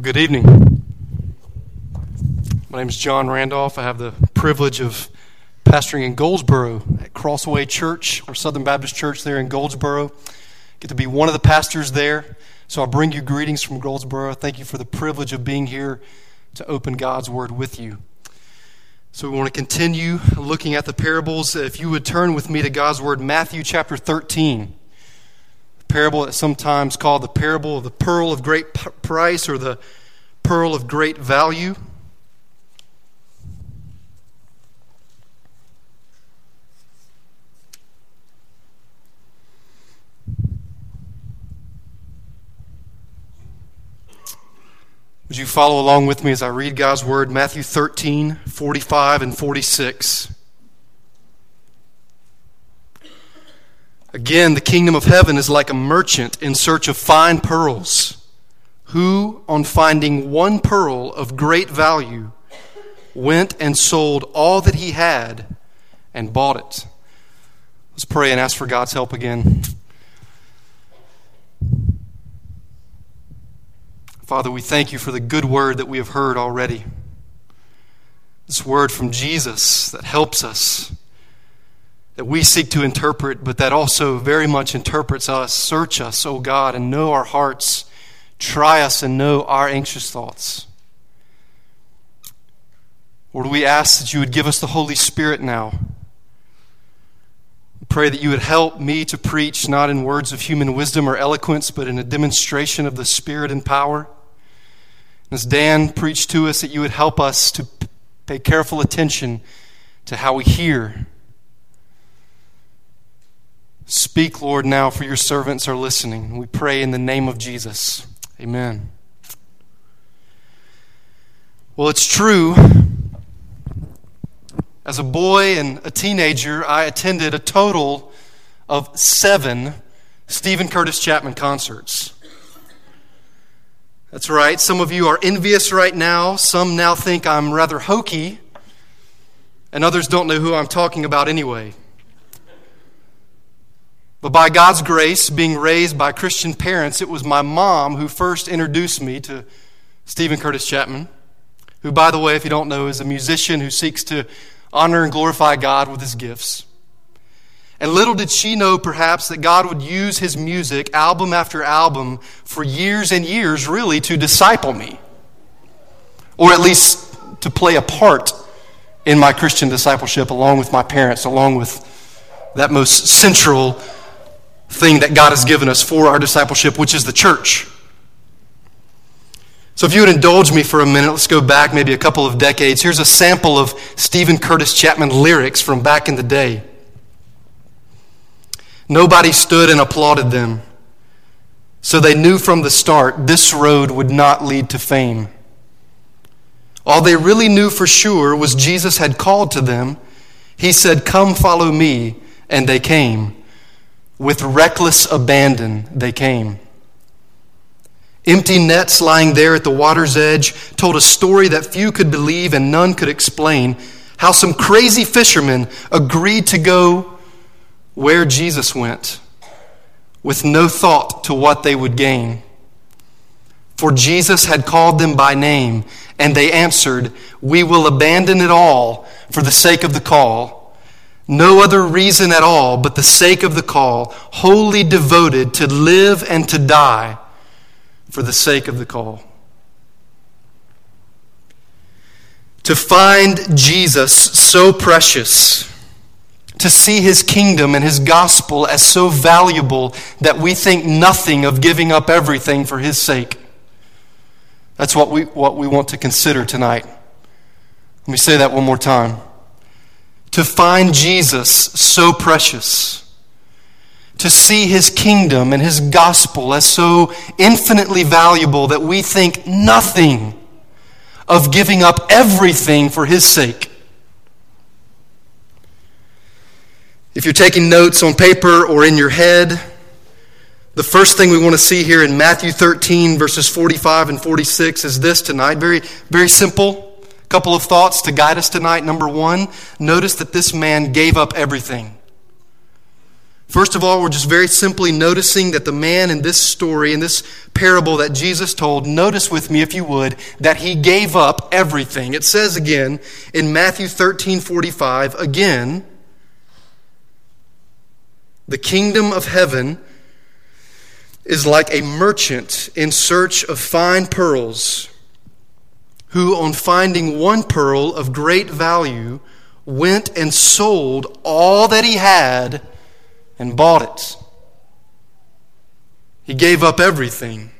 Good evening. My name is John Randolph. I have the privilege of pastoring in Goldsboro at Crossway Church, or Southern Baptist Church there in Goldsboro. Get to be one of the pastors there. So I bring you greetings from Goldsboro. Thank you for the privilege of being here to open God's Word with you. So we want to continue looking at the parables. If you would turn with me to God's Word, Matthew chapter 13 parable that's sometimes called the parable of the pearl of great price or the pearl of great value. Would you follow along with me as I read God's word, Matthew 13, 45 and 46? Again, the kingdom of heaven is like a merchant in search of fine pearls, who, on finding one pearl of great value, went and sold all that he had and bought it. Let's pray and ask for God's help again. Father, we thank you for the good word that we have heard already. This word from Jesus that helps us that we seek to interpret, but that also very much interprets us. Search us, O God, and know our hearts. Try us and know our anxious thoughts. Lord, we ask that you would give us the Holy Spirit now. Pray that you would help me to preach not in words of human wisdom or eloquence, but in a demonstration of the Spirit and power. As Dan preached to us, that you would help us to pay careful attention to how we hear Speak, Lord, now, for your servants are listening. We pray in the name of Jesus. Amen. Well, it's true. As a boy and a teenager, I attended a total of seven Steven Curtis Chapman concerts. That's right. Some of you are envious right now. Some now think I'm rather hokey. And others don't know who I'm talking about anyway. But by God's grace, being raised by Christian parents, it was my mom who first introduced me to Steven Curtis Chapman, who, by the way, if you don't know, is a musician who seeks to honor and glorify God with his gifts. And little did she know, perhaps, that God would use his music, album after album, for years and years, really, to disciple me, or at least to play a part in my Christian discipleship along with my parents, along with that most central thing that God has given us for our discipleship, which is the church. So, if you would indulge me for a minute, let's go back maybe a couple of decades. Here's a sample of Steven Curtis Chapman lyrics from back in the day. Nobody stood and applauded them, so they knew from the start this road would not lead to fame. All they really knew for sure was Jesus had called to them. He said, Come follow me, and they came. With reckless abandon, they came. Empty nets lying there at the water's edge told a story that few could believe and none could explain how some crazy fishermen agreed to go where Jesus went with no thought to what they would gain. For Jesus had called them by name, and they answered, We will abandon it all for the sake of the call. No other reason at all but the sake of the call, wholly devoted to live and to die for the sake of the call. To find Jesus so precious, to see his kingdom and his gospel as so valuable that we think nothing of giving up everything for his sake. That's what we, what we want to consider tonight. Let me say that one more time to find Jesus so precious, to see his kingdom and his gospel as so infinitely valuable that we think nothing of giving up everything for his sake. If you're taking notes on paper or in your head, the first thing we want to see here in Matthew 13, verses 45 and 46 is this tonight. Very, very simple. Couple of thoughts to guide us tonight. Number one, notice that this man gave up everything. First of all, we're just very simply noticing that the man in this story, in this parable that Jesus told, notice with me, if you would, that he gave up everything. It says again in Matthew 13 45, again, the kingdom of heaven is like a merchant in search of fine pearls, who, on finding one pearl of great value, went and sold all that he had and bought it. He gave up everything.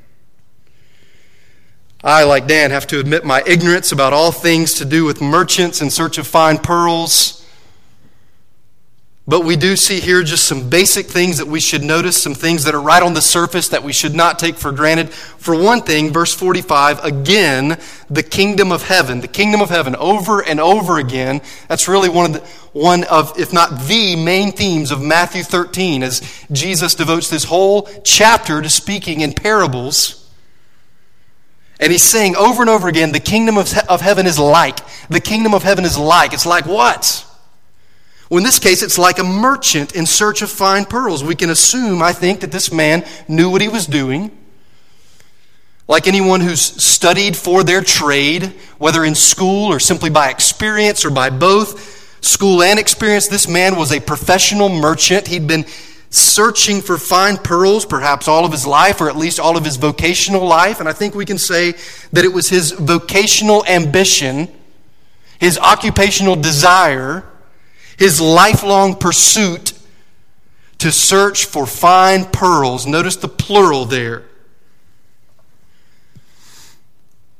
I, like Dan, have to admit my ignorance about all things to do with merchants in search of fine pearls. But we do see here just some basic things that we should notice, some things that are right on the surface that we should not take for granted. For one thing, verse 45, again, the kingdom of heaven. The kingdom of heaven, over and over again. That's really one of the, one of, if not the main themes of Matthew 13, as Jesus devotes this whole chapter to speaking in parables. And he's saying over and over again, the kingdom of, of heaven is like. The kingdom of heaven is like. It's like what? Well, in this case, it's like a merchant in search of fine pearls. We can assume, I think, that this man knew what he was doing. Like anyone who's studied for their trade, whether in school or simply by experience or by both school and experience, this man was a professional merchant. He'd been searching for fine pearls perhaps all of his life or at least all of his vocational life. And I think we can say that it was his vocational ambition, his occupational desire his lifelong pursuit to search for fine pearls. Notice the plural there.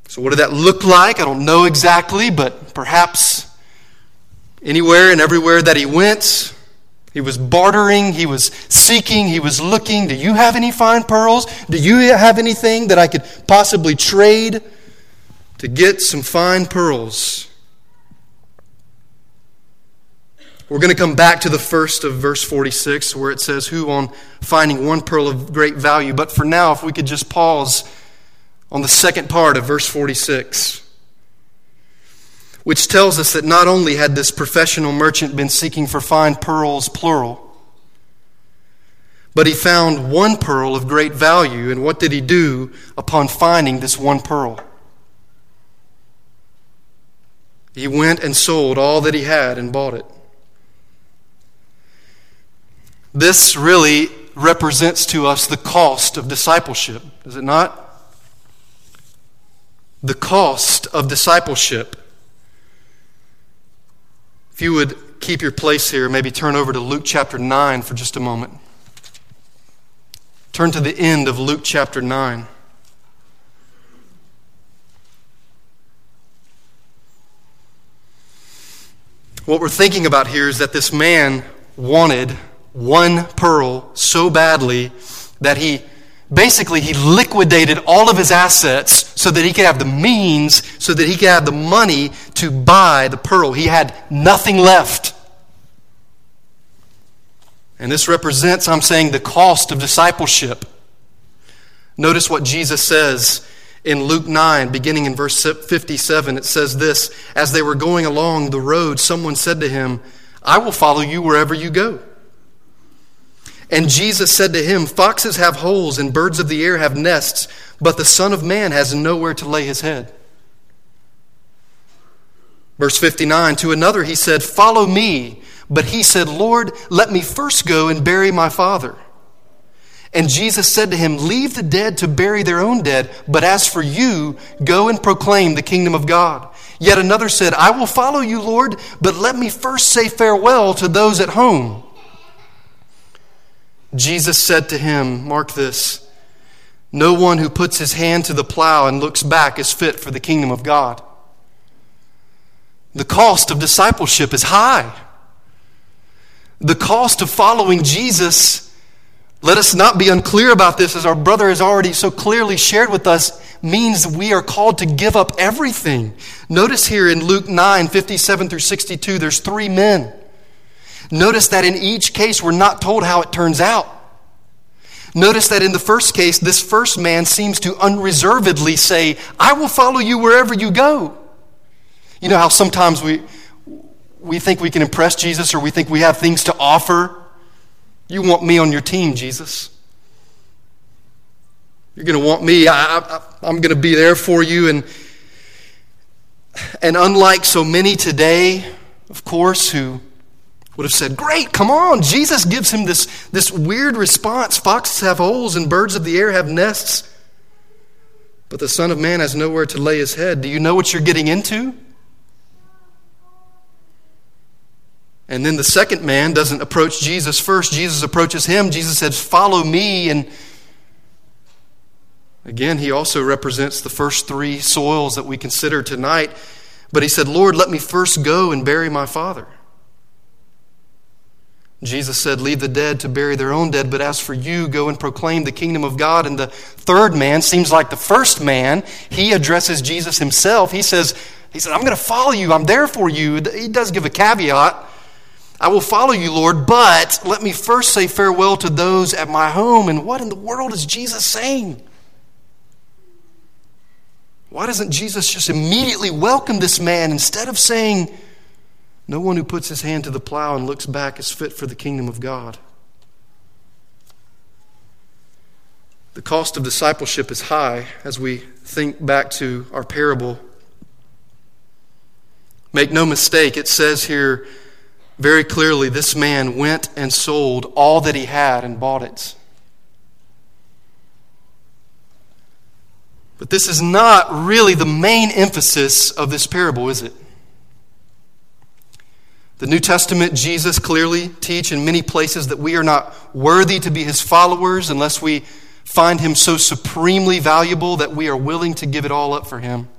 So, what did that look like? I don't know exactly, but perhaps anywhere and everywhere that he went, he was bartering, he was seeking, he was looking. Do you have any fine pearls? Do you have anything that I could possibly trade to get some fine pearls? We're going to come back to the first of verse 46 where it says, Who on finding one pearl of great value. But for now, if we could just pause on the second part of verse 46, which tells us that not only had this professional merchant been seeking for fine pearls, plural, but he found one pearl of great value. And what did he do upon finding this one pearl? He went and sold all that he had and bought it. This really represents to us the cost of discipleship, does it not? The cost of discipleship. If you would keep your place here, maybe turn over to Luke chapter 9 for just a moment. Turn to the end of Luke chapter 9. What we're thinking about here is that this man wanted one pearl so badly that he basically he liquidated all of his assets so that he could have the means so that he could have the money to buy the pearl. He had nothing left. And this represents i'm saying the cost of discipleship. Notice what jesus says in luke 9 beginning in verse 57 it says this as they were going along the road someone said to him i will follow you wherever you go and Jesus said to him, Foxes have holes and birds of the air have nests, but the Son of Man has nowhere to lay his head. Verse 59 To another he said, Follow me. But he said, Lord, let me first go and bury my father. And Jesus said to him, Leave the dead to bury their own dead, but as for you, go and proclaim the kingdom of God. Yet another said, I will follow you, Lord, but let me first say farewell to those at home. Jesus said to him, Mark this, no one who puts his hand to the plow and looks back is fit for the kingdom of God. The cost of discipleship is high. The cost of following Jesus, let us not be unclear about this, as our brother has already so clearly shared with us, means we are called to give up everything. Notice here in Luke 9 57 through 62, there's three men. Notice that in each case, we're not told how it turns out. Notice that in the first case, this first man seems to unreservedly say, I will follow you wherever you go. You know how sometimes we, we think we can impress Jesus or we think we have things to offer? You want me on your team, Jesus. You're going to want me. I, I, I'm going to be there for you. And, and unlike so many today, of course, who would have said, Great, come on. Jesus gives him this, this weird response. Foxes have holes and birds of the air have nests, but the Son of Man has nowhere to lay his head. Do you know what you're getting into? And then the second man doesn't approach Jesus first. Jesus approaches him. Jesus says, Follow me. And again, he also represents the first three soils that we consider tonight. But he said, Lord, let me first go and bury my father. Jesus said, Leave the dead to bury their own dead, but as for you, go and proclaim the kingdom of God. And the third man seems like the first man. He addresses Jesus himself. He says, he said, I'm going to follow you. I'm there for you. He does give a caveat. I will follow you, Lord, but let me first say farewell to those at my home. And what in the world is Jesus saying? Why doesn't Jesus just immediately welcome this man instead of saying, no one who puts his hand to the plow and looks back is fit for the kingdom of God. The cost of discipleship is high as we think back to our parable. Make no mistake, it says here very clearly this man went and sold all that he had and bought it. But this is not really the main emphasis of this parable, is it? The New Testament, Jesus clearly teach in many places that we are not worthy to be his followers unless we find him so supremely valuable that we are willing to give it all up for him.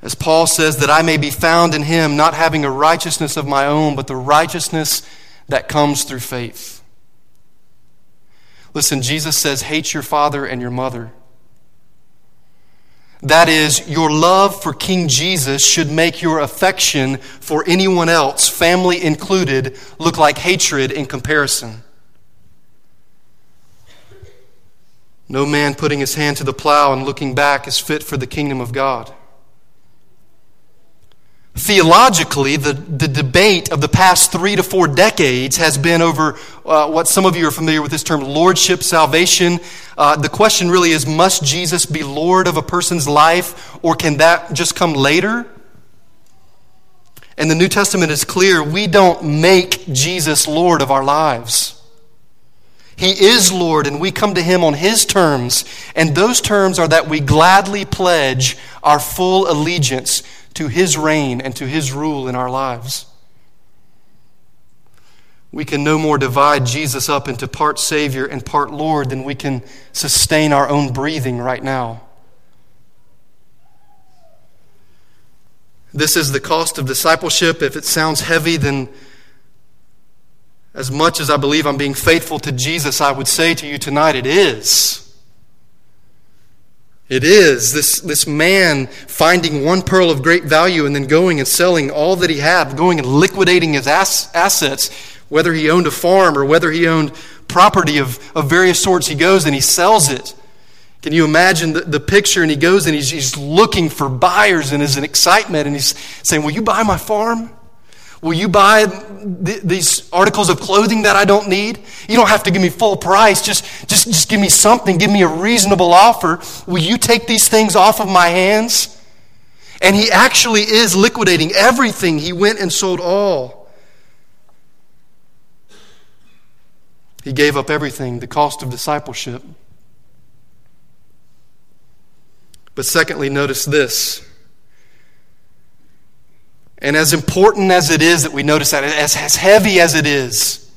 As Paul says, that I may be found in him, not having a righteousness of my own, but the righteousness that comes through faith. Listen, Jesus says, hate your father and your mother. That is, your love for King Jesus should make your affection for anyone else, family included, look like hatred in comparison. No man putting his hand to the plow and looking back is fit for the kingdom of God. Theologically, the, the debate of the past three to four decades has been over uh, what some of you are familiar with this term lordship salvation. Uh, the question really is must Jesus be Lord of a person's life, or can that just come later? And the New Testament is clear we don't make Jesus Lord of our lives. He is Lord, and we come to Him on His terms. And those terms are that we gladly pledge our full allegiance to His reign and to His rule in our lives. We can no more divide Jesus up into part Savior and part Lord than we can sustain our own breathing right now. This is the cost of discipleship. If it sounds heavy, then as much as I believe I'm being faithful to Jesus, I would say to you tonight, it is. It is this, this man finding one pearl of great value and then going and selling all that he had, going and liquidating his ass, assets, whether he owned a farm or whether he owned property of, of various sorts. He goes and he sells it. Can you imagine the, the picture? And he goes and he's, he's looking for buyers and is in excitement and he's saying, Will you buy my farm? Will you buy th- these articles of clothing that I don't need? You don't have to give me full price. Just, just, just give me something. Give me a reasonable offer. Will you take these things off of my hands? And he actually is liquidating everything. He went and sold all. He gave up everything, the cost of discipleship. But secondly, notice this and as important as it is that we notice that, as, as heavy as it is,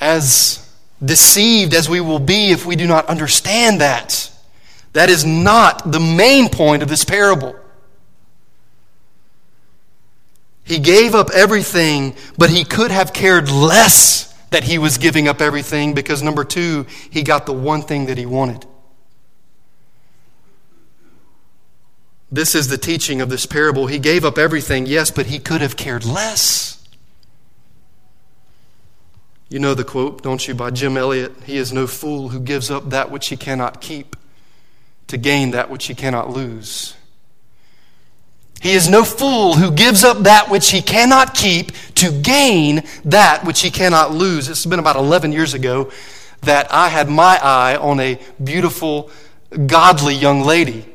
as deceived as we will be if we do not understand that, that is not the main point of this parable. He gave up everything, but he could have cared less that he was giving up everything because, number two, he got the one thing that he wanted. This is the teaching of this parable. He gave up everything, yes, but he could have cared less. You know the quote, don't you, by Jim Elliot? He is no fool who gives up that which he cannot keep to gain that which he cannot lose. He is no fool who gives up that which he cannot keep to gain that which he cannot lose. It's been about 11 years ago that I had my eye on a beautiful, godly young lady.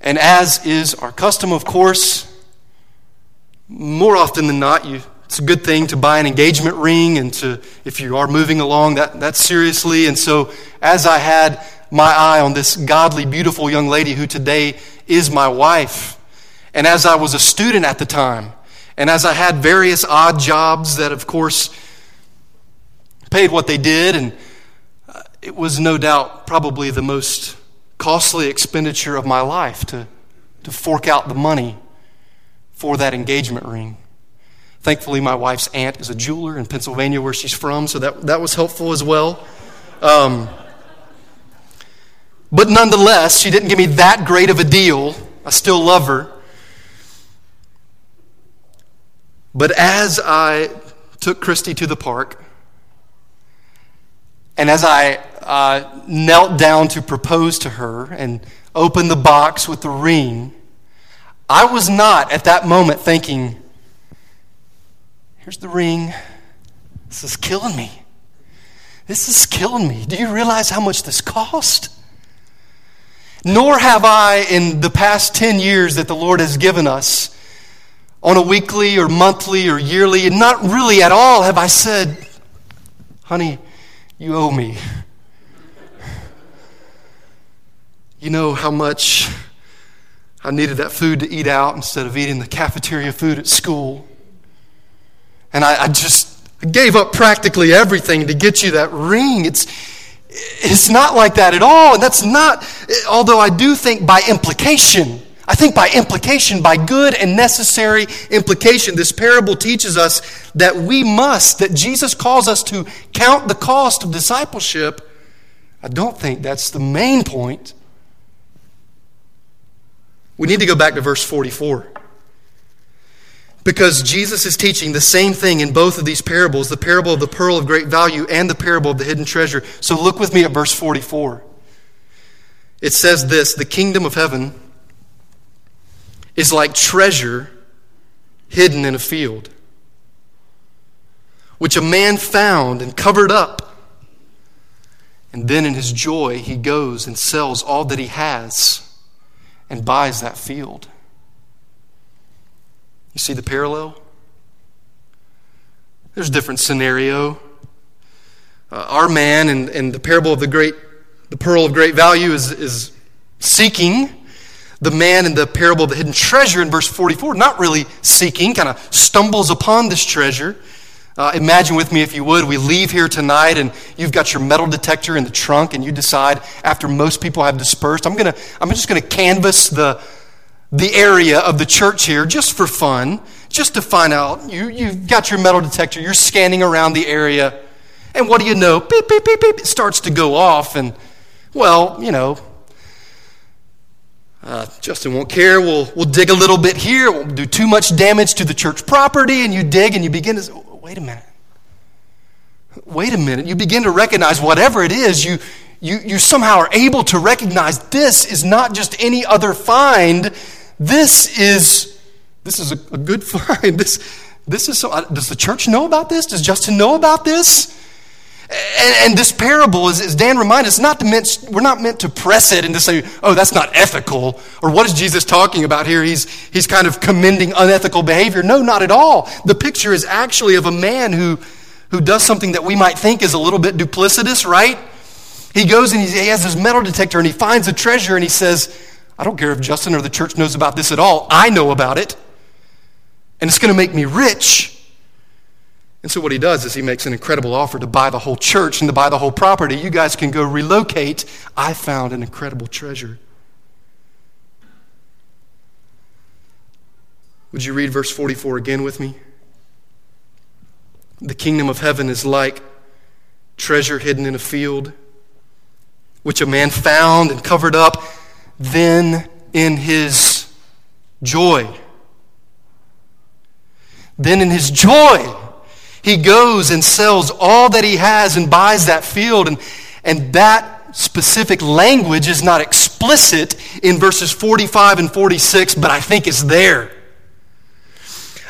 And as is our custom, of course, more often than not, you, it's a good thing to buy an engagement ring and to, if you are moving along that, that seriously. And so, as I had my eye on this godly, beautiful young lady who today is my wife, and as I was a student at the time, and as I had various odd jobs that, of course, paid what they did, and uh, it was no doubt probably the most costly expenditure of my life to, to fork out the money for that engagement ring. Thankfully, my wife's aunt is a jeweler in Pennsylvania, where she's from, so that, that was helpful as well. Um, but nonetheless, she didn't give me that great of a deal. I still love her. But as I took Christy to the park, and as I uh, knelt down to propose to her and opened the box with the ring, I was not at that moment thinking, here's the ring. This is killing me. This is killing me. Do you realize how much this cost? Nor have I, in the past 10 years that the Lord has given us, on a weekly or monthly or yearly, and not really at all have I said, honey, you owe me. You know how much I needed that food to eat out instead of eating the cafeteria food at school. And I, I just gave up practically everything to get you that ring. It's, it's not like that at all. And that's not, although I do think by implication, I think by implication, by good and necessary implication, this parable teaches us that we must, that Jesus calls us to count the cost of discipleship. I don't think that's the main point. We need to go back to verse 44. Because Jesus is teaching the same thing in both of these parables the parable of the pearl of great value and the parable of the hidden treasure. So look with me at verse 44. It says this The kingdom of heaven is like treasure hidden in a field, which a man found and covered up. And then in his joy, he goes and sells all that he has and buys that field. You see the parallel? There's a different scenario. Uh, our man in, in the parable of the great, the pearl of great value is, is seeking. The man in the parable of the hidden treasure in verse 44, not really seeking, kind of stumbles upon this treasure. Uh, imagine with me, if you would, we leave here tonight and you've got your metal detector in the trunk, and you decide, after most people have dispersed, I'm, gonna, I'm just going to canvass the, the area of the church here just for fun, just to find out. You, you've got your metal detector, you're scanning around the area, and what do you know? Beep, beep, beep, beep. It starts to go off, and, well, you know, uh, Justin won't care. We'll, we'll dig a little bit here. Won't do too much damage to the church property. And you dig and you begin to wait a minute. Wait a minute. You begin to recognize whatever it is, you, you, you somehow are able to recognize this is not just any other find. This is, this is a, a good find. This, this is so. Uh, does the church know about this? Does Justin know about this? And, and, this parable, is, as Dan reminded us, not meant, we're not meant to press it and to say, oh, that's not ethical. Or what is Jesus talking about here? He's, he's kind of commending unethical behavior. No, not at all. The picture is actually of a man who, who does something that we might think is a little bit duplicitous, right? He goes and he has his metal detector and he finds a treasure and he says, I don't care if Justin or the church knows about this at all. I know about it. And it's going to make me rich. And so what he does is he makes an incredible offer to buy the whole church and to buy the whole property. You guys can go relocate. I found an incredible treasure. Would you read verse 44 again with me? The kingdom of heaven is like treasure hidden in a field, which a man found and covered up. Then in his joy, then in his joy, he goes and sells all that he has and buys that field, and, and that specific language is not explicit in verses 45 and 46, but I think it's there.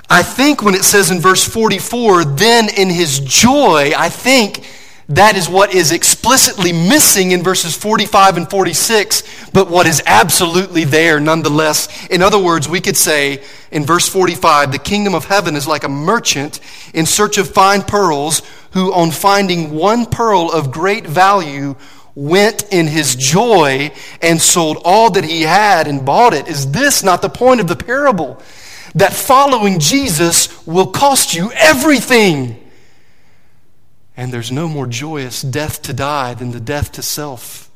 I think when it says in verse 44, then in his joy, I think that is what is explicitly missing in verses 45 and 46, but what is absolutely there nonetheless. In other words, we could say in verse 45, the kingdom of heaven is like a merchant in search of fine pearls who, on finding one pearl of great value, went in his joy and sold all that he had and bought it. Is this not the point of the parable? that following Jesus will cost you everything. And there's no more joyous death to die than the death to self.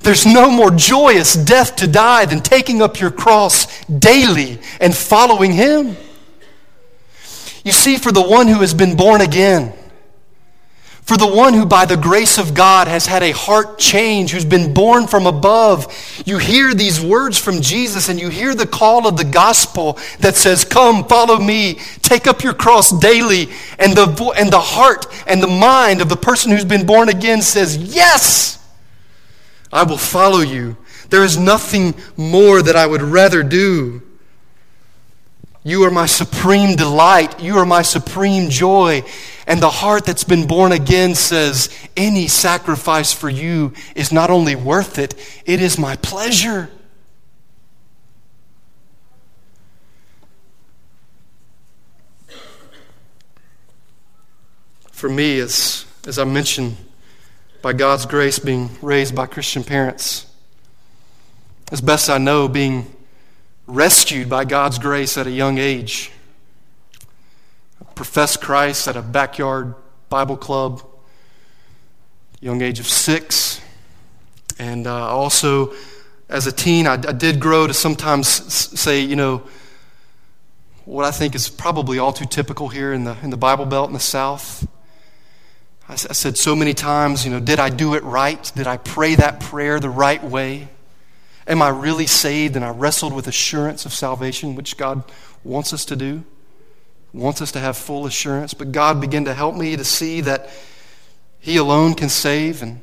There's no more joyous death to die than taking up your cross daily and following Him. You see, for the one who has been born again, for the one who, by the grace of God, has had a heart change, who's been born from above, you hear these words from Jesus and you hear the call of the gospel that says, Come, follow me, take up your cross daily. And the, and the heart and the mind of the person who's been born again says, Yes, I will follow you. There is nothing more that I would rather do. You are my supreme delight. You are my supreme joy. And the heart that's been born again says, Any sacrifice for you is not only worth it, it is my pleasure. For me, as, as I mentioned, by God's grace, being raised by Christian parents, as best I know, being rescued by God's grace at a young age. Professed Christ at a backyard Bible club, young age of six. And uh, also, as a teen, I, I did grow to sometimes say, you know, what I think is probably all too typical here in the, in the Bible Belt in the South. I, I said so many times, you know, did I do it right? Did I pray that prayer the right way? Am I really saved? And I wrestled with assurance of salvation, which God wants us to do, wants us to have full assurance. But God began to help me to see that He alone can save. And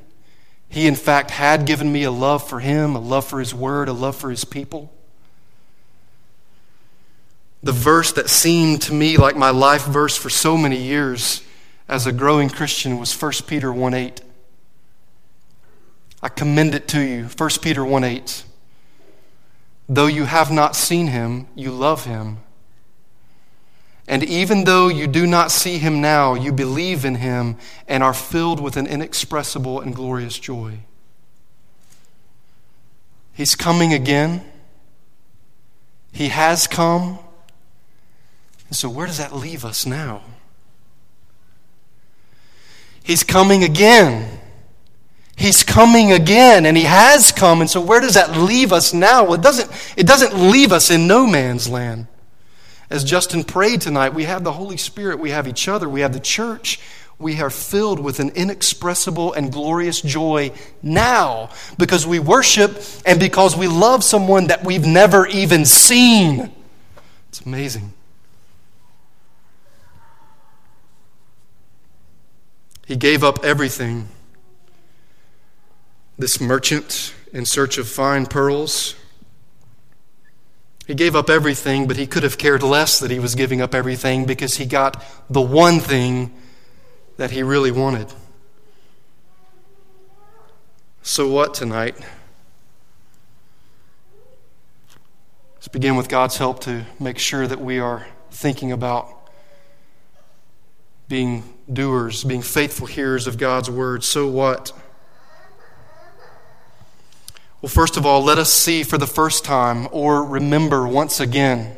He, in fact, had given me a love for Him, a love for His Word, a love for His people. The verse that seemed to me like my life verse for so many years as a growing Christian was 1 Peter 1 8. I commend it to you. 1 Peter 1 8. Though you have not seen him, you love him. And even though you do not see him now, you believe in him and are filled with an inexpressible and glorious joy. He's coming again. He has come. And so, where does that leave us now? He's coming again. He's coming again, and He has come. And so, where does that leave us now? Well, it doesn't, it doesn't leave us in no man's land. As Justin prayed tonight, we have the Holy Spirit, we have each other, we have the church. We are filled with an inexpressible and glorious joy now because we worship and because we love someone that we've never even seen. It's amazing. He gave up everything this merchant in search of fine pearls. He gave up everything, but he could have cared less that he was giving up everything because he got the one thing that he really wanted. So, what tonight? Let's begin with God's help to make sure that we are thinking about being doers, being faithful hearers of God's word. So, what? Well, first of all, let us see for the first time or remember once again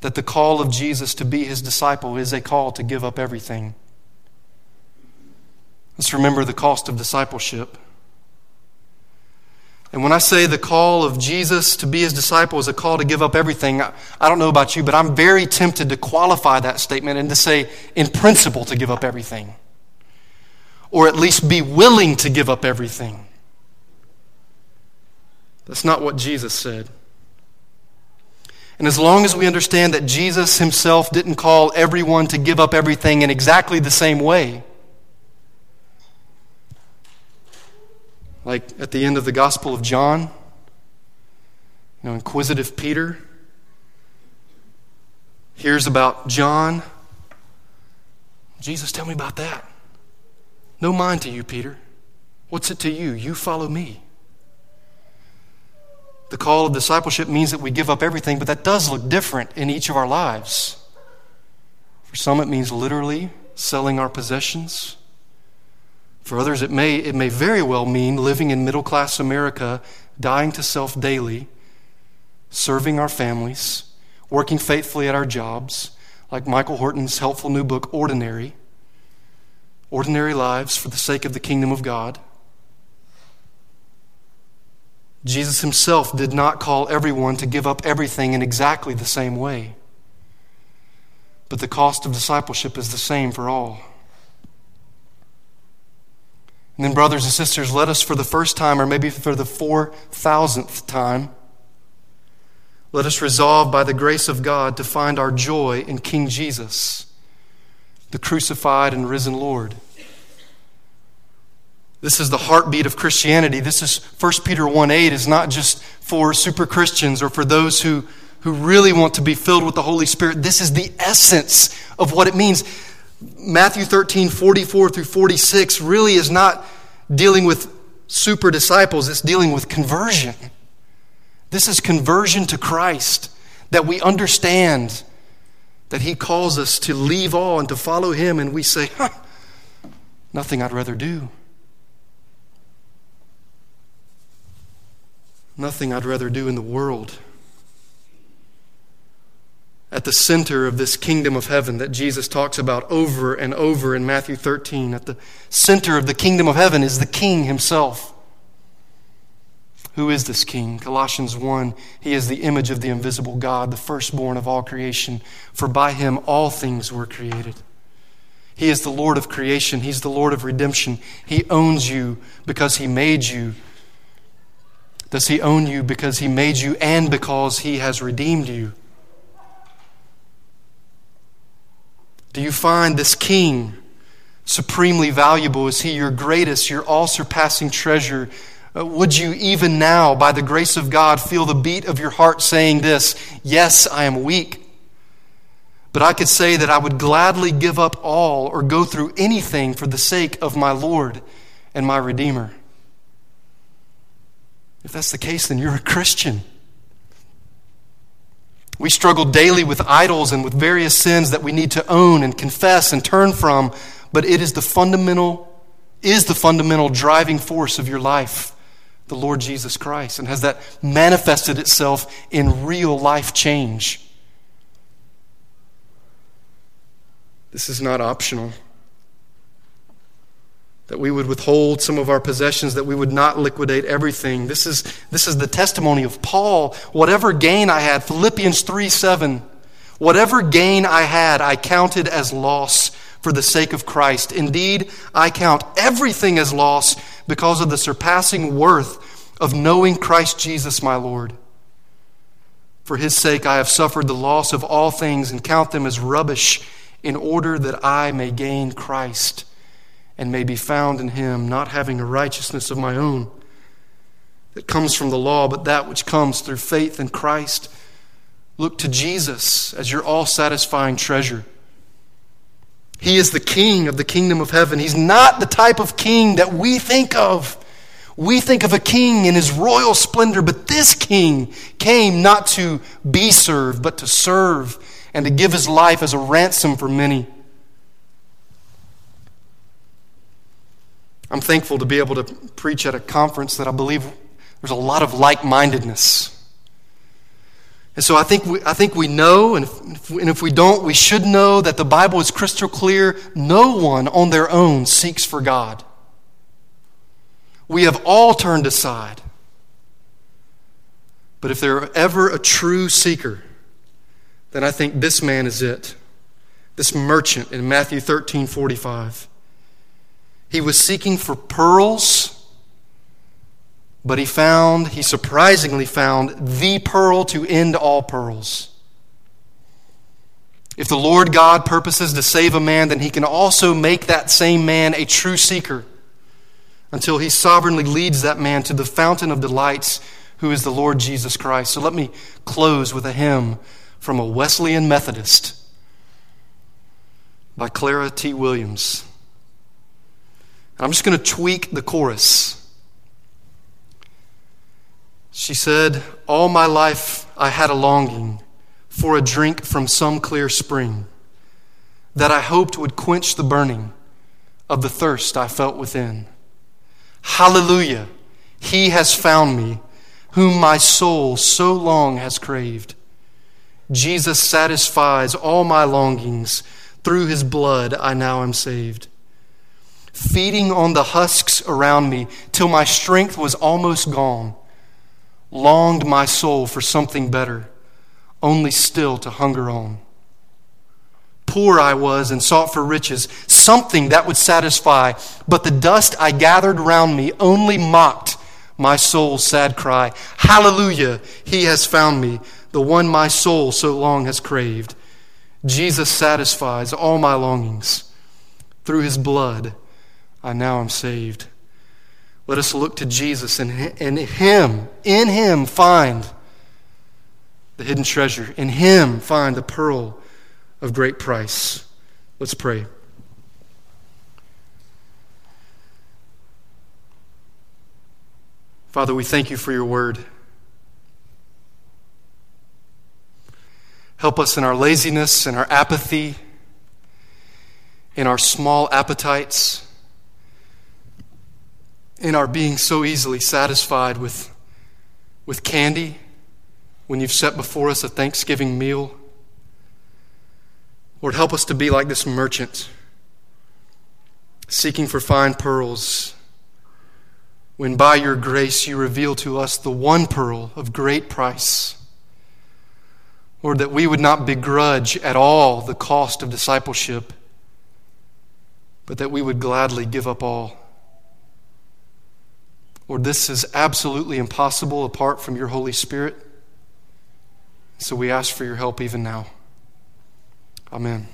that the call of Jesus to be his disciple is a call to give up everything. Let's remember the cost of discipleship. And when I say the call of Jesus to be his disciple is a call to give up everything, I don't know about you, but I'm very tempted to qualify that statement and to say, in principle, to give up everything. Or at least be willing to give up everything. That's not what Jesus said. And as long as we understand that Jesus himself didn't call everyone to give up everything in exactly the same way, Like at the end of the Gospel of John, you know, inquisitive Peter hears about John. Jesus, tell me about that. No mind to you, Peter. What's it to you? You follow me. The call of discipleship means that we give up everything, but that does look different in each of our lives. For some, it means literally selling our possessions. For others, it may, it may very well mean living in middle class America, dying to self daily, serving our families, working faithfully at our jobs, like Michael Horton's helpful new book, Ordinary. Ordinary lives for the sake of the kingdom of God. Jesus himself did not call everyone to give up everything in exactly the same way. But the cost of discipleship is the same for all. And then, brothers and sisters, let us for the first time, or maybe for the four thousandth time, let us resolve by the grace of God to find our joy in King Jesus, the crucified and risen Lord. This is the heartbeat of Christianity. This is 1 Peter 1 8 is not just for super Christians or for those who, who really want to be filled with the Holy Spirit. This is the essence of what it means. Matthew 13 44 through 46 really is not dealing with super disciples, it's dealing with conversion. This is conversion to Christ, that we understand that He calls us to leave all and to follow Him, and we say, huh, nothing I'd rather do. Nothing I'd rather do in the world. At the center of this kingdom of heaven that Jesus talks about over and over in Matthew 13, at the center of the kingdom of heaven is the King himself. Who is this King? Colossians 1 He is the image of the invisible God, the firstborn of all creation, for by him all things were created. He is the Lord of creation, He's the Lord of redemption. He owns you because He made you does he own you because he made you and because he has redeemed you? Do you find this king supremely valuable? Is he your greatest, your all surpassing treasure? Uh, would you even now, by the grace of God, feel the beat of your heart saying this Yes, I am weak, but I could say that I would gladly give up all or go through anything for the sake of my Lord and my Redeemer? If that's the case, then you're a Christian. We struggle daily with idols and with various sins that we need to own and confess and turn from, but it is the fundamental is the fundamental driving force of your life, the Lord Jesus Christ, and has that manifested itself in real life change. This is not optional that we would withhold some of our possessions, that we would not liquidate everything. This is, this is the testimony of Paul. Whatever gain I had, Philippians 3 7, whatever gain I had, I counted as loss for the sake of Christ. Indeed, I count everything as loss because of the surpassing worth of knowing Christ Jesus my Lord. For his sake, I have suffered the loss of all things and count them as rubbish in order that I may gain Christ and may be found in him, not having a righteousness of my own that comes from the law, but that which comes through faith in Christ. Look to Jesus as your all satisfying treasure. He is the king of the kingdom of heaven. He's not the type of king that we think of. We think of a king in his royal splendor, but this king came not to be served, but to serve and to give his life as a ransom for many. I'm thankful to be able to preach at a conference that I believe there's a lot of like mindedness. And so I think we, I think we know, and if, and if we don't, we should know that the Bible is crystal clear. No one on their own seeks for God. We have all turned aside. But if there ever a true seeker, then I think this man is it. This merchant in Matthew 13 45. He was seeking for pearls, but he found, he surprisingly found the pearl to end all pearls. If the Lord God purposes to save a man, then he can also make that same man a true seeker, until he sovereignly leads that man to the fountain of delights, who is the Lord Jesus Christ. So let me close with a hymn from a Wesleyan Methodist by Clara T. Williams. I'm just going to tweak the chorus. She said, All my life I had a longing for a drink from some clear spring that I hoped would quench the burning of the thirst I felt within. Hallelujah! He has found me, whom my soul so long has craved. Jesus satisfies all my longings. Through his blood I now am saved. Feeding on the husks around me till my strength was almost gone, longed my soul for something better, only still to hunger on. Poor I was and sought for riches, something that would satisfy, but the dust I gathered round me only mocked my soul's sad cry. Hallelujah, he has found me, the one my soul so long has craved. Jesus satisfies all my longings. Through his blood, I now am saved. Let us look to Jesus and in him, in him find the hidden treasure. In him find the pearl of great price. Let's pray. Father, we thank you for your word. Help us in our laziness and our apathy, in our small appetites, in our being so easily satisfied with, with candy when you've set before us a Thanksgiving meal. Lord, help us to be like this merchant, seeking for fine pearls, when by your grace you reveal to us the one pearl of great price. Lord, that we would not begrudge at all the cost of discipleship, but that we would gladly give up all. Lord, this is absolutely impossible apart from your Holy Spirit. So we ask for your help even now. Amen.